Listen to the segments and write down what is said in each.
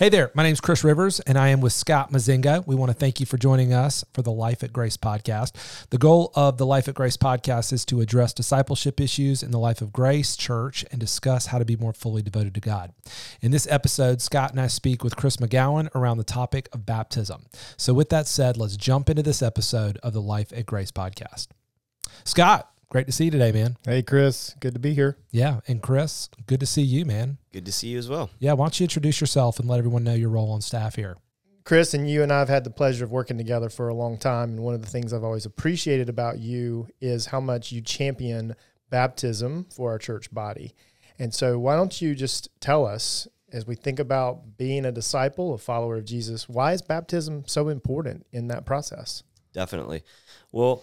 Hey there, my name is Chris Rivers, and I am with Scott Mazinga. We want to thank you for joining us for the Life at Grace podcast. The goal of the Life at Grace podcast is to address discipleship issues in the life of Grace Church and discuss how to be more fully devoted to God. In this episode, Scott and I speak with Chris McGowan around the topic of baptism. So, with that said, let's jump into this episode of the Life at Grace podcast. Scott, Great to see you today, man. Hey, Chris. Good to be here. Yeah. And Chris, good to see you, man. Good to see you as well. Yeah. Why don't you introduce yourself and let everyone know your role on staff here? Chris and you and I have had the pleasure of working together for a long time. And one of the things I've always appreciated about you is how much you champion baptism for our church body. And so, why don't you just tell us, as we think about being a disciple, a follower of Jesus, why is baptism so important in that process? Definitely. Well,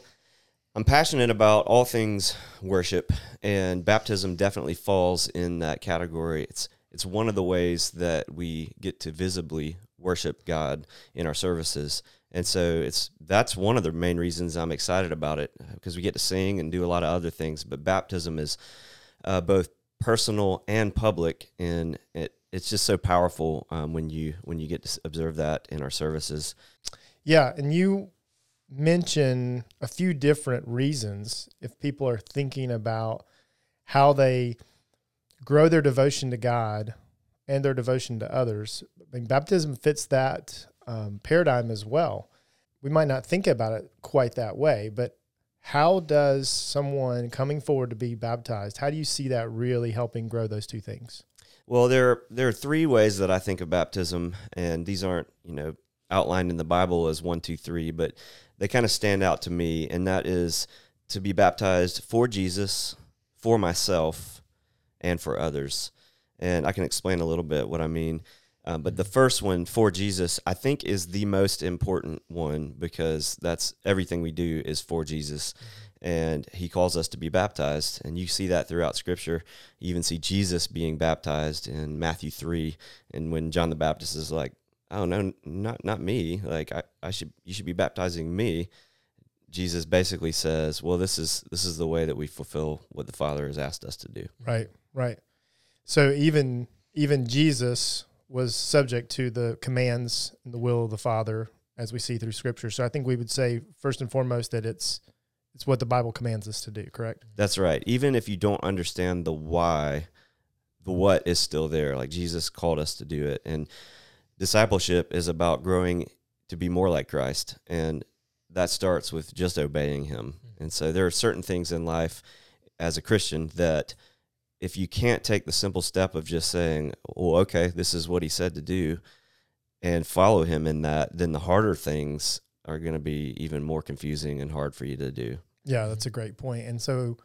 I'm passionate about all things worship, and baptism definitely falls in that category. It's it's one of the ways that we get to visibly worship God in our services, and so it's that's one of the main reasons I'm excited about it because we get to sing and do a lot of other things. But baptism is uh, both personal and public, and it it's just so powerful um, when you when you get to observe that in our services. Yeah, and you mention a few different reasons if people are thinking about how they grow their devotion to God and their devotion to others. I mean, baptism fits that um, paradigm as well. We might not think about it quite that way, but how does someone coming forward to be baptized, how do you see that really helping grow those two things? Well, there there are three ways that I think of baptism, and these aren't you know outlined in the Bible as one, two, three, but they kind of stand out to me, and that is to be baptized for Jesus, for myself, and for others. And I can explain a little bit what I mean. Um, but the first one for Jesus, I think, is the most important one because that's everything we do is for Jesus. And he calls us to be baptized. And you see that throughout scripture. You even see Jesus being baptized in Matthew 3. And when John the Baptist is like, oh no, not not me. Like I, I should you should be baptizing me. Jesus basically says, well, this is this is the way that we fulfill what the Father has asked us to do. Right, right. So even even Jesus was subject to the commands and the will of the Father as we see through scripture. So I think we would say first and foremost that it's it's what the Bible commands us to do, correct? That's right. Even if you don't understand the why, the what is still there. Like Jesus called us to do it. And discipleship is about growing to be more like Christ, and that starts with just obeying Him. Mm-hmm. And so there are certain things in life as a Christian that if you can't take the simple step of just saying, "Well, okay, this is what He said to do," and follow Him in that, then the harder things are going to be even more confusing and hard for you to do. Yeah, that's a great point. And so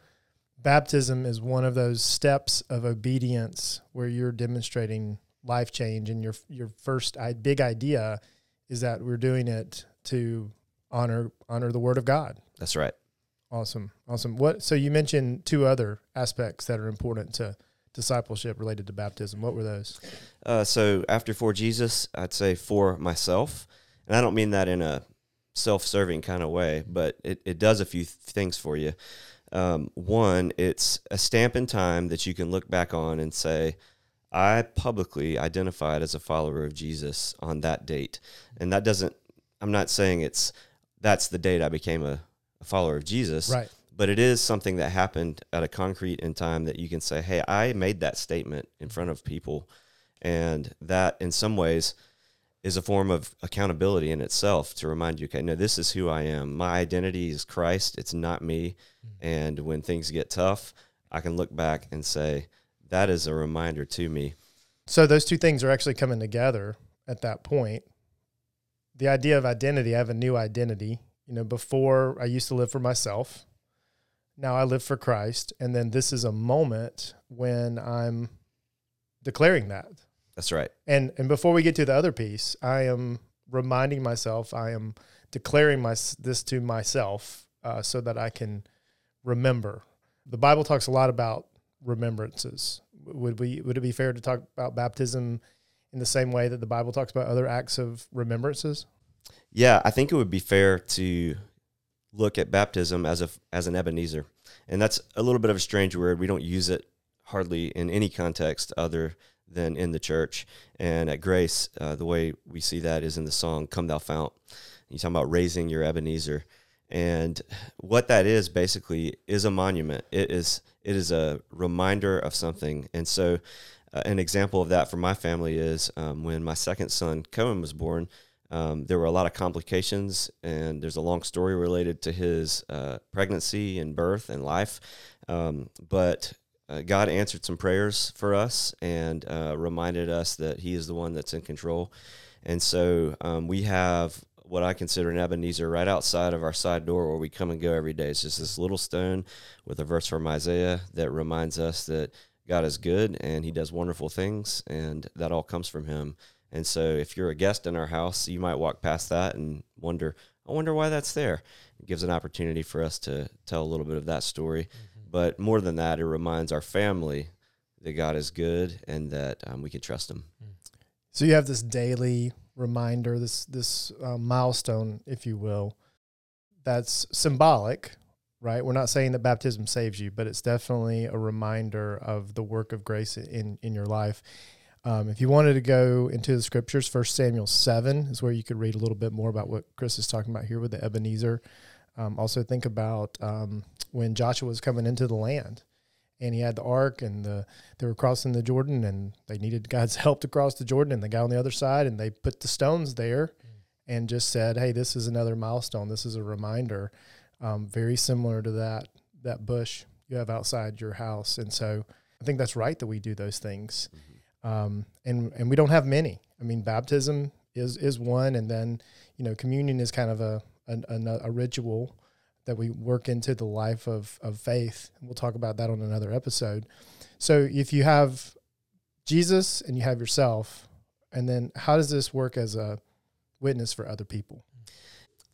baptism is one of those steps of obedience where you're demonstrating life change and your your first big idea is that we're doing it to honor honor the word of God. That's right. Awesome. Awesome. What so you mentioned two other aspects that are important to discipleship related to baptism. What were those? Uh, so after for Jesus, I'd say for myself. And I don't mean that in a self-serving kind of way, but it, it does a few th- things for you. Um, one, it's a stamp in time that you can look back on and say, I publicly identified as a follower of Jesus on that date. And that doesn't, I'm not saying it's, that's the date I became a, a follower of Jesus. Right. But it is something that happened at a concrete in time that you can say, hey, I made that statement in front of people. And that, in some ways, is a form of accountability in itself to remind you, okay, no, this is who I am. My identity is Christ, it's not me. Mm-hmm. And when things get tough, I can look back and say, that is a reminder to me. So those two things are actually coming together at that point. The idea of identity, I have a new identity. You know, before I used to live for myself. Now I live for Christ. And then this is a moment when I'm declaring that. That's right. And and before we get to the other piece, I am reminding myself, I am declaring my this to myself uh, so that I can remember. The Bible talks a lot about remembrances. Would we would it be fair to talk about baptism in the same way that the Bible talks about other acts of remembrances? Yeah, I think it would be fair to look at baptism as a as an Ebenezer, and that's a little bit of a strange word. We don't use it hardly in any context other than in the church. And at Grace, uh, the way we see that is in the song "Come Thou Fount." You talking about raising your Ebenezer, and what that is basically is a monument. It is it is a reminder of something. And so, uh, an example of that for my family is um, when my second son Cohen was born. Um, there were a lot of complications, and there's a long story related to his uh, pregnancy and birth and life. Um, but uh, God answered some prayers for us and uh, reminded us that He is the one that's in control. And so um, we have what I consider an Ebenezer right outside of our side door where we come and go every day. It's just this little stone with a verse from Isaiah that reminds us that God is good and He does wonderful things, and that all comes from Him. And so, if you're a guest in our house, you might walk past that and wonder, I wonder why that's there. It gives an opportunity for us to tell a little bit of that story. Mm-hmm. But more than that, it reminds our family that God is good and that um, we can trust Him. So you have this daily reminder, this this uh, milestone, if you will, that's symbolic, right? We're not saying that baptism saves you, but it's definitely a reminder of the work of grace in in your life. Um, if you wanted to go into the scriptures, First Samuel seven is where you could read a little bit more about what Chris is talking about here with the Ebenezer. Um, also, think about um, when Joshua was coming into the land, and he had the ark, and the they were crossing the Jordan, and they needed God's help to cross the Jordan, and the guy on the other side, and they put the stones there, and just said, "Hey, this is another milestone. This is a reminder." Um, very similar to that that bush you have outside your house, and so I think that's right that we do those things. Mm-hmm um, and and we don't have many. I mean, baptism is is one, and then you know, communion is kind of a a, a ritual that we work into the life of of faith. We'll talk about that on another episode. So if you have Jesus and you have yourself, and then how does this work as a witness for other people?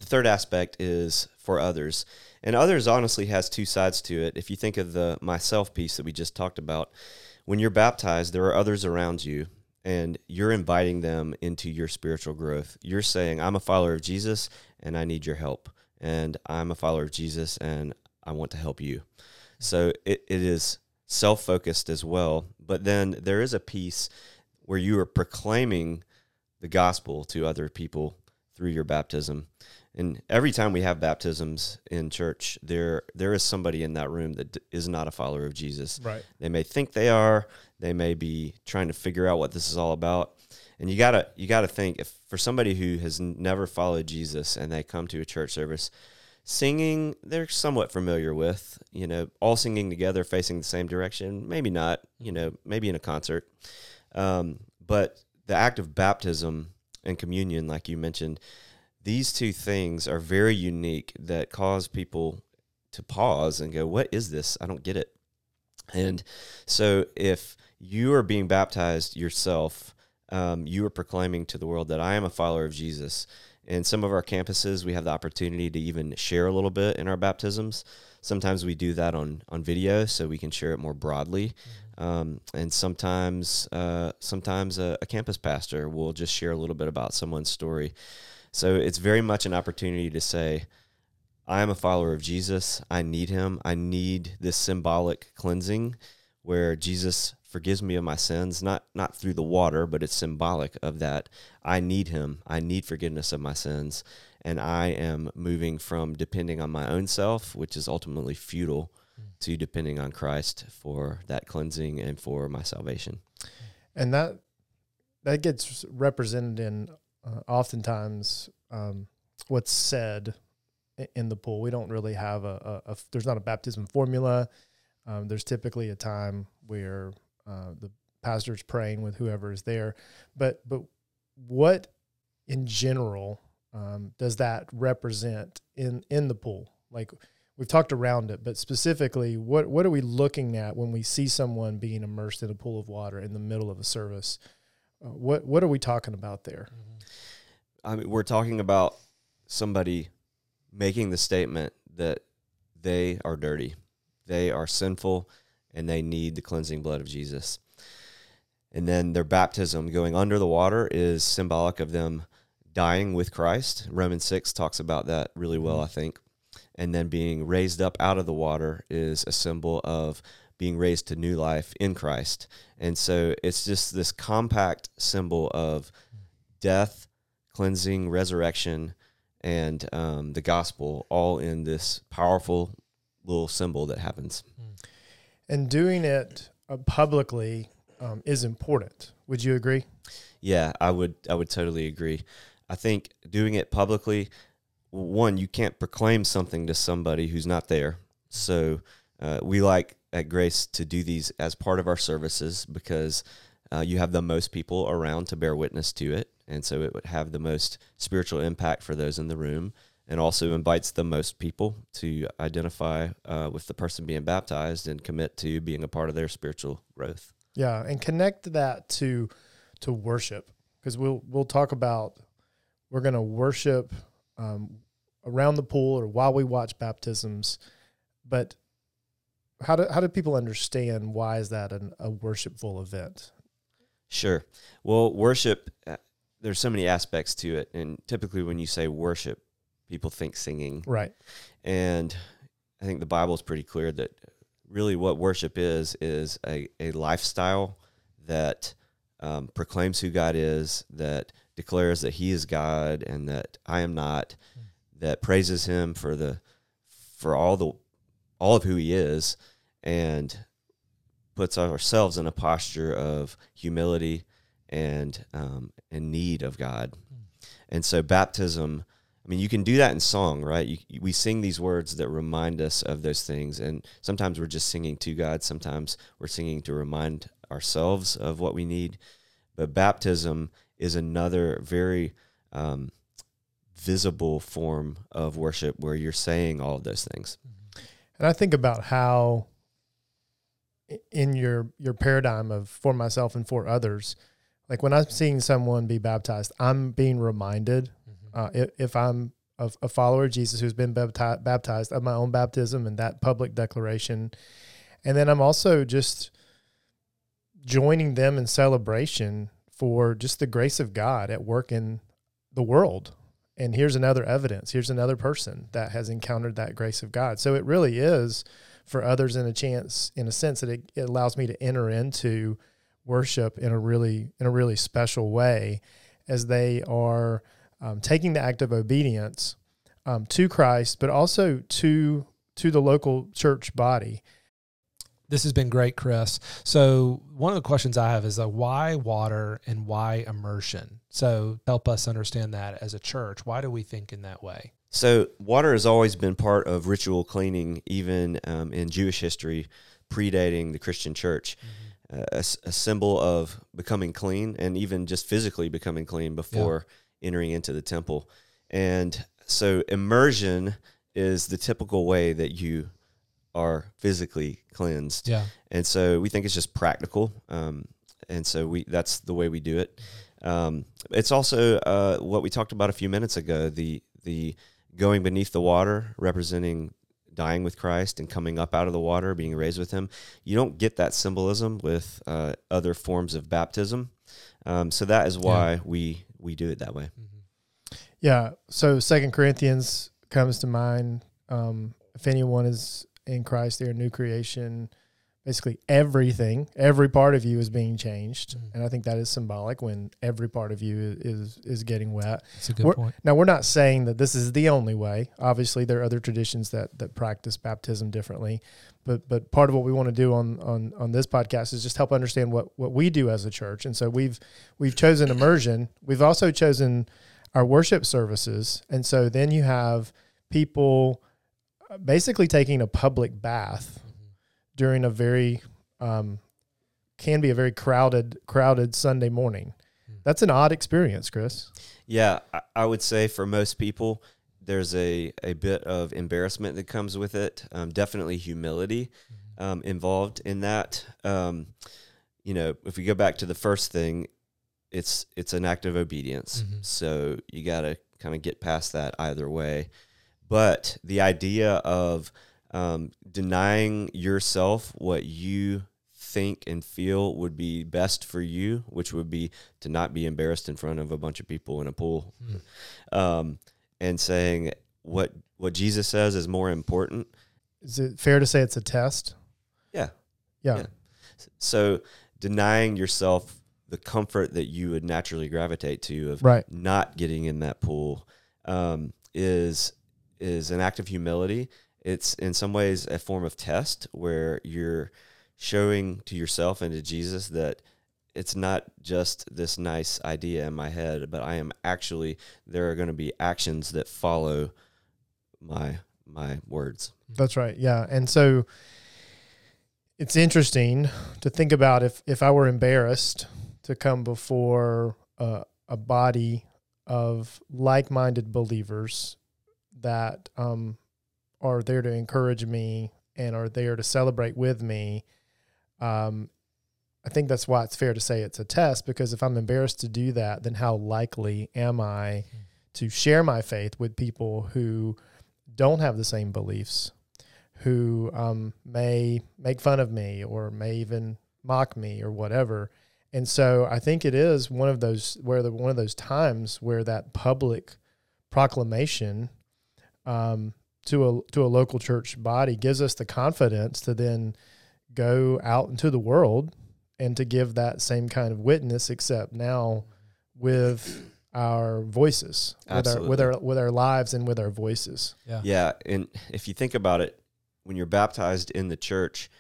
The third aspect is for others. And others honestly has two sides to it. If you think of the myself piece that we just talked about, when you're baptized, there are others around you and you're inviting them into your spiritual growth. You're saying, I'm a follower of Jesus and I need your help. And I'm a follower of Jesus and I want to help you. So it, it is self focused as well. But then there is a piece where you are proclaiming the gospel to other people through your baptism. And every time we have baptisms in church, there there is somebody in that room that is not a follower of Jesus. Right. They may think they are. They may be trying to figure out what this is all about. And you gotta you gotta think if for somebody who has never followed Jesus and they come to a church service, singing they're somewhat familiar with. You know, all singing together, facing the same direction. Maybe not. You know, maybe in a concert. Um, but the act of baptism and communion, like you mentioned these two things are very unique that cause people to pause and go, What is this? I don't get it. And so if you are being baptized yourself, um, you are proclaiming to the world that I am a follower of Jesus. In some of our campuses, we have the opportunity to even share a little bit in our baptisms. Sometimes we do that on on video, so we can share it more broadly. Mm-hmm. Um, and sometimes, uh, sometimes a, a campus pastor will just share a little bit about someone's story. So it's very much an opportunity to say, I am a follower of Jesus. I need him. I need this symbolic cleansing where Jesus forgives me of my sins, not not through the water, but it's symbolic of that. I need him. I need forgiveness of my sins. And I am moving from depending on my own self, which is ultimately futile, mm. to depending on Christ for that cleansing and for my salvation. And that that gets represented in uh, oftentimes um, what's said in the pool. We don't really have a, a, a there's not a baptism formula. Um, there's typically a time where uh, the pastor's praying with whoever is there, but but what in general um, does that represent in in the pool? Like we've talked around it, but specifically, what what are we looking at when we see someone being immersed in a pool of water in the middle of a service? Uh, what what are we talking about there? Mm-hmm. I mean, we're talking about somebody making the statement that they are dirty, they are sinful, and they need the cleansing blood of Jesus. And then their baptism going under the water is symbolic of them dying with Christ. Romans 6 talks about that really well, I think. And then being raised up out of the water is a symbol of being raised to new life in Christ. And so it's just this compact symbol of death, cleansing, resurrection, and um, the gospel all in this powerful little symbol that happens. And doing it uh, publicly um, is important. Would you agree? Yeah, I would I would totally agree. I think doing it publicly, one, you can't proclaim something to somebody who's not there. So uh, we like at Grace to do these as part of our services because uh, you have the most people around to bear witness to it. And so it would have the most spiritual impact for those in the room and also invites the most people to identify uh, with the person being baptized and commit to being a part of their spiritual growth. Yeah, and connect that to to worship because we'll we'll talk about we're going to worship um, around the pool or while we watch baptisms, but how do how do people understand why is that an, a worshipful event? Sure. Well, worship, uh, there's so many aspects to it. And typically, when you say worship, people think singing. Right. And I think the Bible is pretty clear that really what worship is, is a, a lifestyle that um, proclaims who God is, that declares that He is God and that I am not, that praises Him for the for all the all of who He is, and puts ourselves in a posture of humility and um, in need of God. And so baptism, I mean, you can do that in song, right? You, we sing these words that remind us of those things, and sometimes we're just singing to God. Sometimes we're singing to remind ourselves of what we need. But baptism is another very um, visible form of worship where you're saying all of those things. And I think about how in your your paradigm of for myself and for others, like when I'm seeing someone be baptized, I'm being reminded uh, if, if I'm a, a follower of Jesus who's been bapti- baptized of my own baptism and that public declaration, and then I'm also just joining them in celebration for just the grace of God at work in the world. And here's another evidence. Here's another person that has encountered that grace of God. So it really is for others in a chance, in a sense that it, it allows me to enter into worship in a really in a really special way, as they are um, taking the act of obedience um, to Christ, but also to to the local church body. This has been great, Chris. So one of the questions I have is uh, why water and why immersion? So help us understand that as a church. Why do we think in that way? So, water has always been part of ritual cleaning, even um, in Jewish history, predating the Christian church. Uh, a, s- a symbol of becoming clean and even just physically becoming clean before entering into the temple. And so, immersion is the typical way that you are physically cleansed. Yeah. and so we think it's just practical um, and so we that's the way we do it um, it's also uh, what we talked about a few minutes ago the the going beneath the water representing dying with christ and coming up out of the water being raised with him you don't get that symbolism with uh, other forms of baptism um, so that is why we we do it that way Yeah. So Second Corinthians comes to mind. Um, if anyone is in Christ, they're a new creation. Basically, everything, every part of you is being changed, Mhm. and I think that is symbolic when every part of you is is getting wet. That's a good We're- point. Now, we're not saying that this is the only way. Obviously, there are other traditions that that practice baptism differently, but but part of what we want to do on on on this podcast is just help understand what what we do as a church. And so we've we've chosen immersion. We've also chosen our worship services, and so then you have people uh, basically taking a public bath during a very um, can be a very crowded crowded Sunday morning. Hmm. That's an odd experience, Chris. Yeah, I, I would say for most people, there's a, a bit of embarrassment that comes with it. Um, definitely humility um, involved in that. Um, you know, if we go back to the first thing, it's it's an act of obedience. Mhm. So you got to kind of get past that either way. But the idea of um, denying yourself what you think and feel would be best for you, which would be to not be embarrassed in front of a bunch of people in a pool, Mm. um, and saying what what Jesus says is more important. Is it fair to say it's a test? Yeah, Yeah. Yeah. So denying yourself the comfort that you would naturally gravitate to of Right. not getting in that pool um, is is an act of humility. It's in some ways a form of test where you're showing to yourself and to Jesus that it's not just this nice idea in my head, but I am actually there are going to be actions that follow my my words. That's right. Yeah. And so it's interesting to think about if, if I were embarrassed to come before a, a body of like minded believers that um, are there to encourage me and are there to celebrate with me. Um, I think that's why it's fair to say it's a test because if I'm embarrassed to do that, then how likely am I to share my faith with people who don't have the same beliefs, who um, may make fun of me or may even mock me or whatever. And so I think it is one of those where the one of those times where that public proclamation um, to a to a local church body gives us the confidence to then go out into the world and to give that same kind of witness, except now with our voices, with our with our with our lives and with our voices. Yeah. Yeah, and if you think about it, when you're baptized in the church,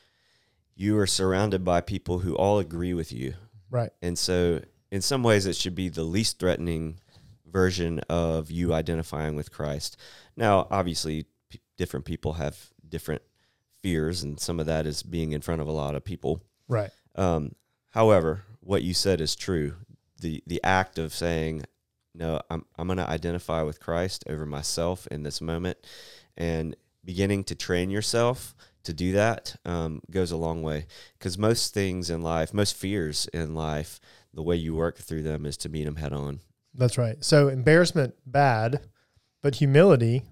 you are surrounded by people who all agree with you. Right. And so, in some ways, it should be the least threatening version of you identifying with Christ. Now, obviously, p- different people have different fears, and some of that is being in front of a lot of people. Right. Um, however, what you said is true. The the act of saying, "No, I'm I'm going to identify with Christ over myself in this moment," and beginning to train yourself to do that um, goes a long way. Because most things in life, most fears in life, the way you work through them is to meet them head on. That's right. So embarrassment bad, but humility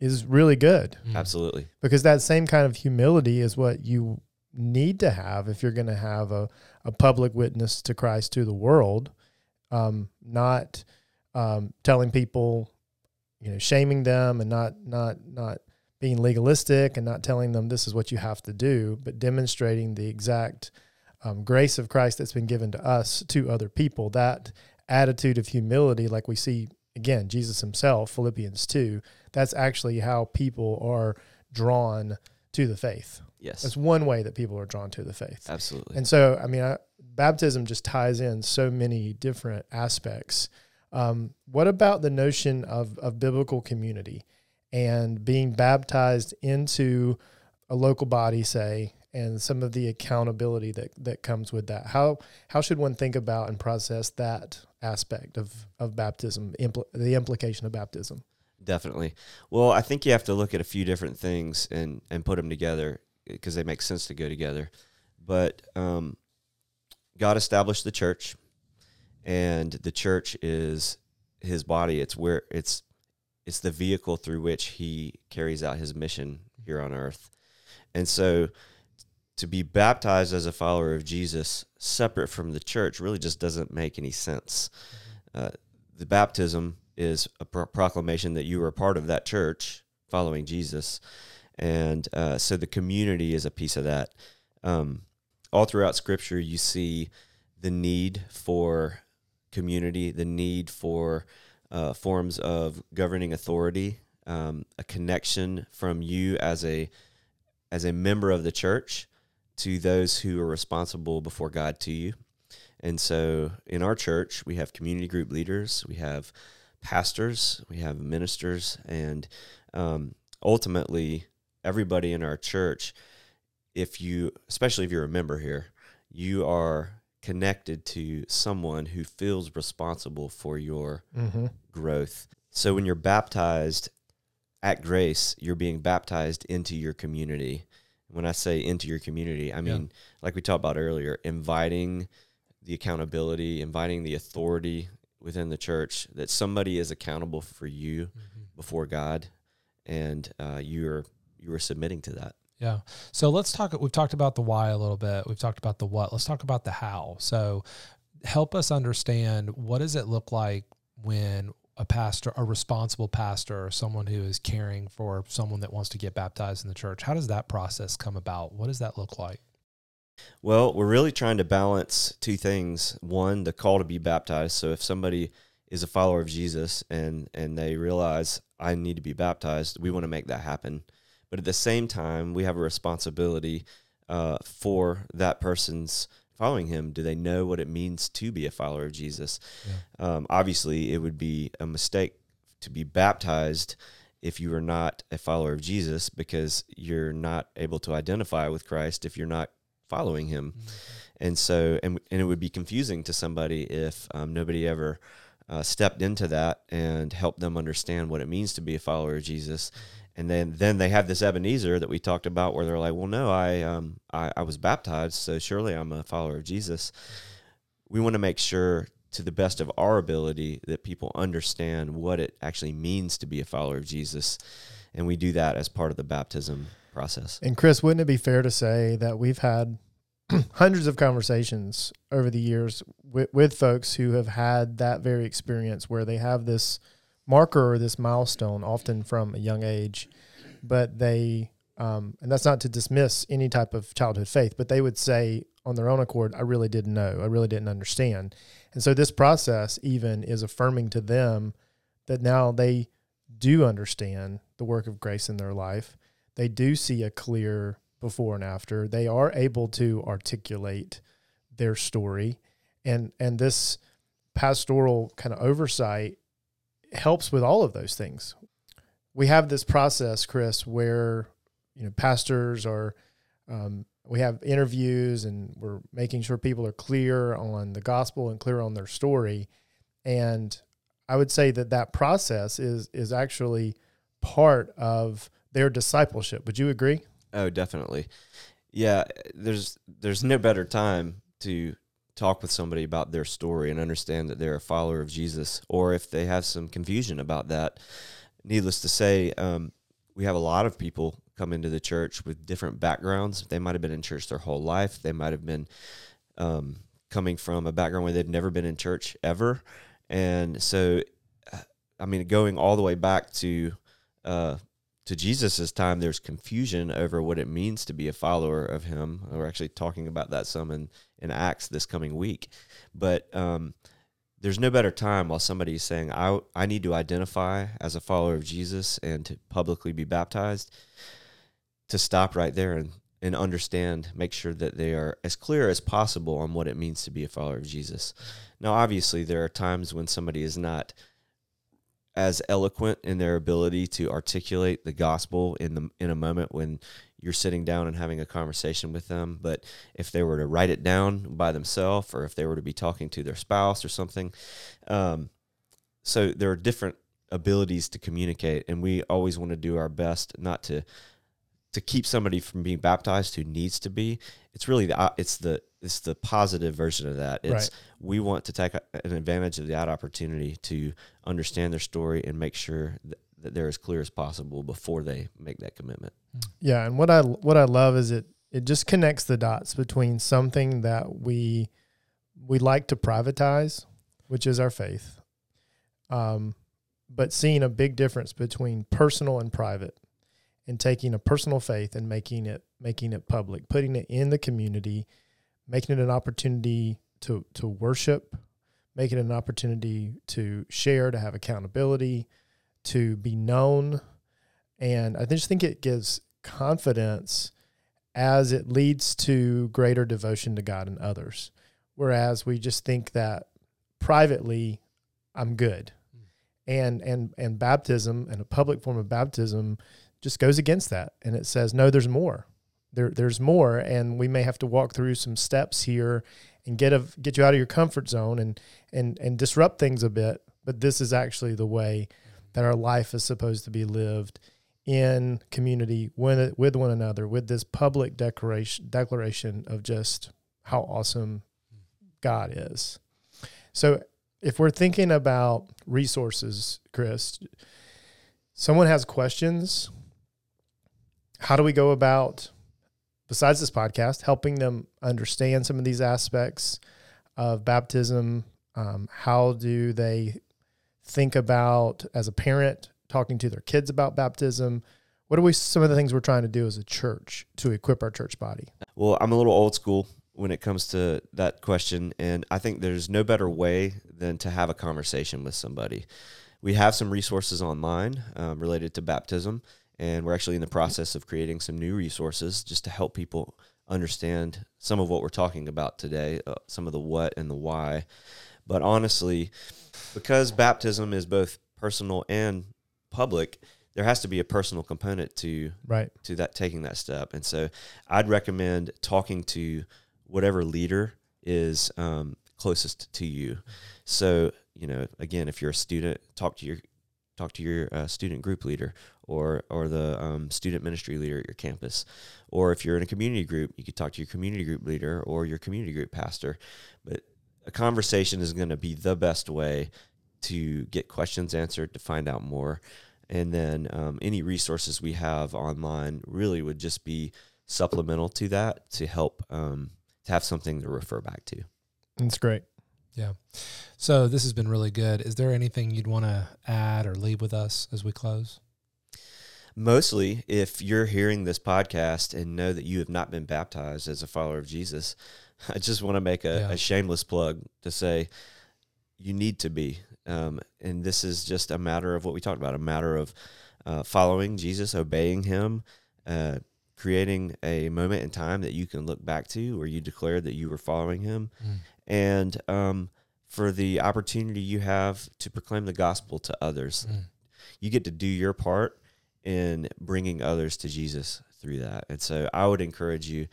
is really good Mm. Absolutely. because that same kind of humility is what you need to have if you're going to have a, a public witness to Christ to the world, um, not um, telling people, you know, shaming them and not not not being legalistic and not telling them this is what you have to do, but demonstrating the exact um, grace of Christ that's been given to us to other people. That attitude of humility, like we see again, Jesus himself, Philippians 2, that's actually how people are drawn to the faith. Yes. That's one way that people are drawn to the faith. Absolutely. And so, I mean, I, baptism just ties in so many different aspects. Um, what about the notion of, of biblical community and being baptized into a local body, say, and some of the accountability that, that comes with that? How how should one think about and process that aspect of, of baptism, impl- the implication of baptism? Definitely. Well, I think you have to look at a few different things and and put them together because they make sense to go together. But um, God established the church, and the church is His body. It's where it's it's the vehicle through which He carries out His mission here on earth. And so, to be baptized as a follower of Jesus, separate from the church, really just doesn't make any sense. Uh, the baptism is a pro- proclamation that you are a part of that church following Jesus. And uh, so the community is a piece of that. Um, all throughout Scripture, you see the need for community, the need for uh, forms of governing authority, um, a connection from you as a as a member of the church to those who are responsible before God to you. And so in our church, we have community group leaders, we have pastors, we have ministers, and um, ultimately, everybody in our church, if you, especially if you're a member here, you are connected to someone who feels responsible for your Mm-hmm. growth. So when you're baptized at grace, you're being baptized into your community. When I say into your community, I mean, like we talked about earlier, inviting the accountability, inviting the authority within the church that somebody is accountable for you before God, and uh, you're you are submitting to that. Yeah. So let's talk. We've talked about the why a little bit. We've talked about the what. Let's talk about the how. So help us understand what does it look like when a pastor, a responsible pastor, or someone who is caring for someone that wants to get baptized in the church. How does that process come about? What does that look like? Well, we're really trying to balance two things. One, the call to be baptized. So if somebody is a follower of Jesus and and they realize I need to be baptized, we want to make that happen. But at the same time, we have a responsibility uh, for that person's following him. Do they know what it means to be a follower of Jesus? Yeah. Um, obviously, it would be a mistake to be baptized if you are not a follower of Jesus because you're not able to identify with Christ if you're not following him. Mm-hmm. And so, and, and it would be confusing to somebody if um, nobody ever uh, stepped into that and helped them understand what it means to be a follower of Jesus. Mm-hmm. And then, then they have this Ebenezer that we talked about where they're like, well, no, I, um, I, I was baptized, so surely I'm a follower of Jesus. We want to make sure to the best of our ability that people understand what it actually means to be a follower of Jesus. And we do that as part of the baptism process. And Chris, wouldn't it be fair to say that we've had hundreds of conversations over the years with, with folks who have had that very experience where they have this marker or this milestone, often from a young age, but they, um, and that's not to dismiss any type of childhood faith, but they would say on their own accord, I really didn't know, I really didn't understand. And so this process even is affirming to them that now they do understand the work of grace in their life. They do see a clear before and after. They are able to articulate their story. And and this pastoral kind of oversight helps with all of those things. We have this process, Chris, where you know pastors are um, we have interviews and we're making sure people are clear on the gospel and clear on their story and i would say that that process is is actually part of their discipleship would you agree oh definitely yeah there's there's no better time to talk with somebody about their story and understand that they're a follower of jesus or if they have some confusion about that needless to say um, we have a lot of people come into the church with different backgrounds. They might have been in church their whole life. They might have been um, coming from a background where they've never been in church ever. And so, uh, I mean, going all the way back to uh, to Jesus's time, there's confusion over what it means to be a follower of Him. We're actually talking about that some in, in Acts this coming week. But um, there's no better time while somebody is saying, I, I need to identify as a follower of Jesus and to publicly be baptized to stop right there and, and understand, make sure that they are as clear as possible on what it means to be a follower of Jesus. Now, obviously, there are times when somebody is not as eloquent in their ability to articulate the gospel in the in a moment when you're sitting down and having a conversation with them. But if they were to write it down by themselves, or if they were to be talking to their spouse or something, um, so there are different abilities to communicate, and we always want to do our best not to to keep somebody from being baptized who needs to be. It's really the it's the it's the positive version of that. It's right. we want to take an advantage of that opportunity to understand their story and make sure that, that they're as clear as possible before they make that commitment. Yeah, and what I what I love is it it just connects the dots between something that we we like to privatize, which is our faith, um, but seeing a big difference between personal and private and taking a personal faith and making it making it public, putting it in the community, making it an opportunity to to worship, making it an opportunity to share, to have accountability, to be known. And I just think it gives confidence as it leads to greater devotion to God and others. Whereas we just think that privately, I'm good. Mm. And and and baptism and a public form of baptism just goes against that. And it says no there's more. There there's more. And we may have to walk through some steps here and get a, get you out of your comfort zone and and and disrupt things a bit. But this is actually the way that our life is supposed to be lived in community with with one another with this public declaration declaration of just how awesome God is. So if we're thinking about resources, Chris, someone has questions how do we go about besides this podcast helping them understand some of these aspects of baptism um, how do they think about as a parent talking to their kids about baptism what are we some of the things we're trying to do as a church to equip our church body? Well, I'm a little old school when it comes to that question, and I think there's no better way than to have a conversation with somebody. We have some resources online um, related to baptism, and we're actually in the process of creating some new resources just to help people understand some of what we're talking about today, uh, some of the what and the why. But honestly, because baptism is both personal and public, there has to be a personal component to Right. to that taking that step. And so I'd recommend talking to whatever leader is um, closest to you. So you know, again, if you're a student, talk to your talk to your uh, student group leader or or the um, student ministry leader at your campus. Or if you're in a community group, you could talk to your community group leader or your community group pastor. But a conversation is going to be the best way to get questions answered, to find out more. And then um, any resources we have online really would just be supplemental to that to help um, to have something to refer back to. That's great. Yeah. So this has been really good. Is there anything you'd want to add or leave with us as we close? Mostly, if you're hearing this podcast and know that you have not been baptized as a follower of Jesus, I just want to make a, Yeah. a shameless plug to say you need to be. Um, and this is just a matter of what we talked about a matter of uh, following Jesus, obeying Him, uh, creating a moment in time that you can look back to where you declare that you were following Him, Mm. And um, for the opportunity you have to proclaim the gospel to others. Mm. You get to do your part in bringing others to Jesus through that. And so I would encourage you,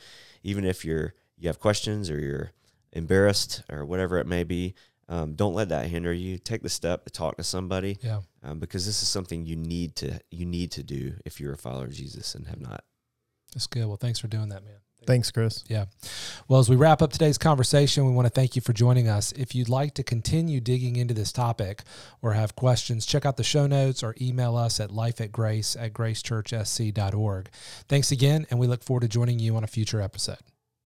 even if you're you have questions or you're embarrassed or whatever it may be, um, don't let that hinder you. Take the step to talk to somebody Yeah. um, because this is something you need to you need to do if you're a follower of Jesus and have not. That's good. Well, thanks for doing that, man. Thanks, Chris. Yeah. Well, as we wrap up today's conversation, we want to thank you for joining us. If you'd like to continue digging into this topic or have questions, check out the show notes or email us at life at grace at gracechurchsc.org. Thanks again, and we look forward to joining you on a future episode.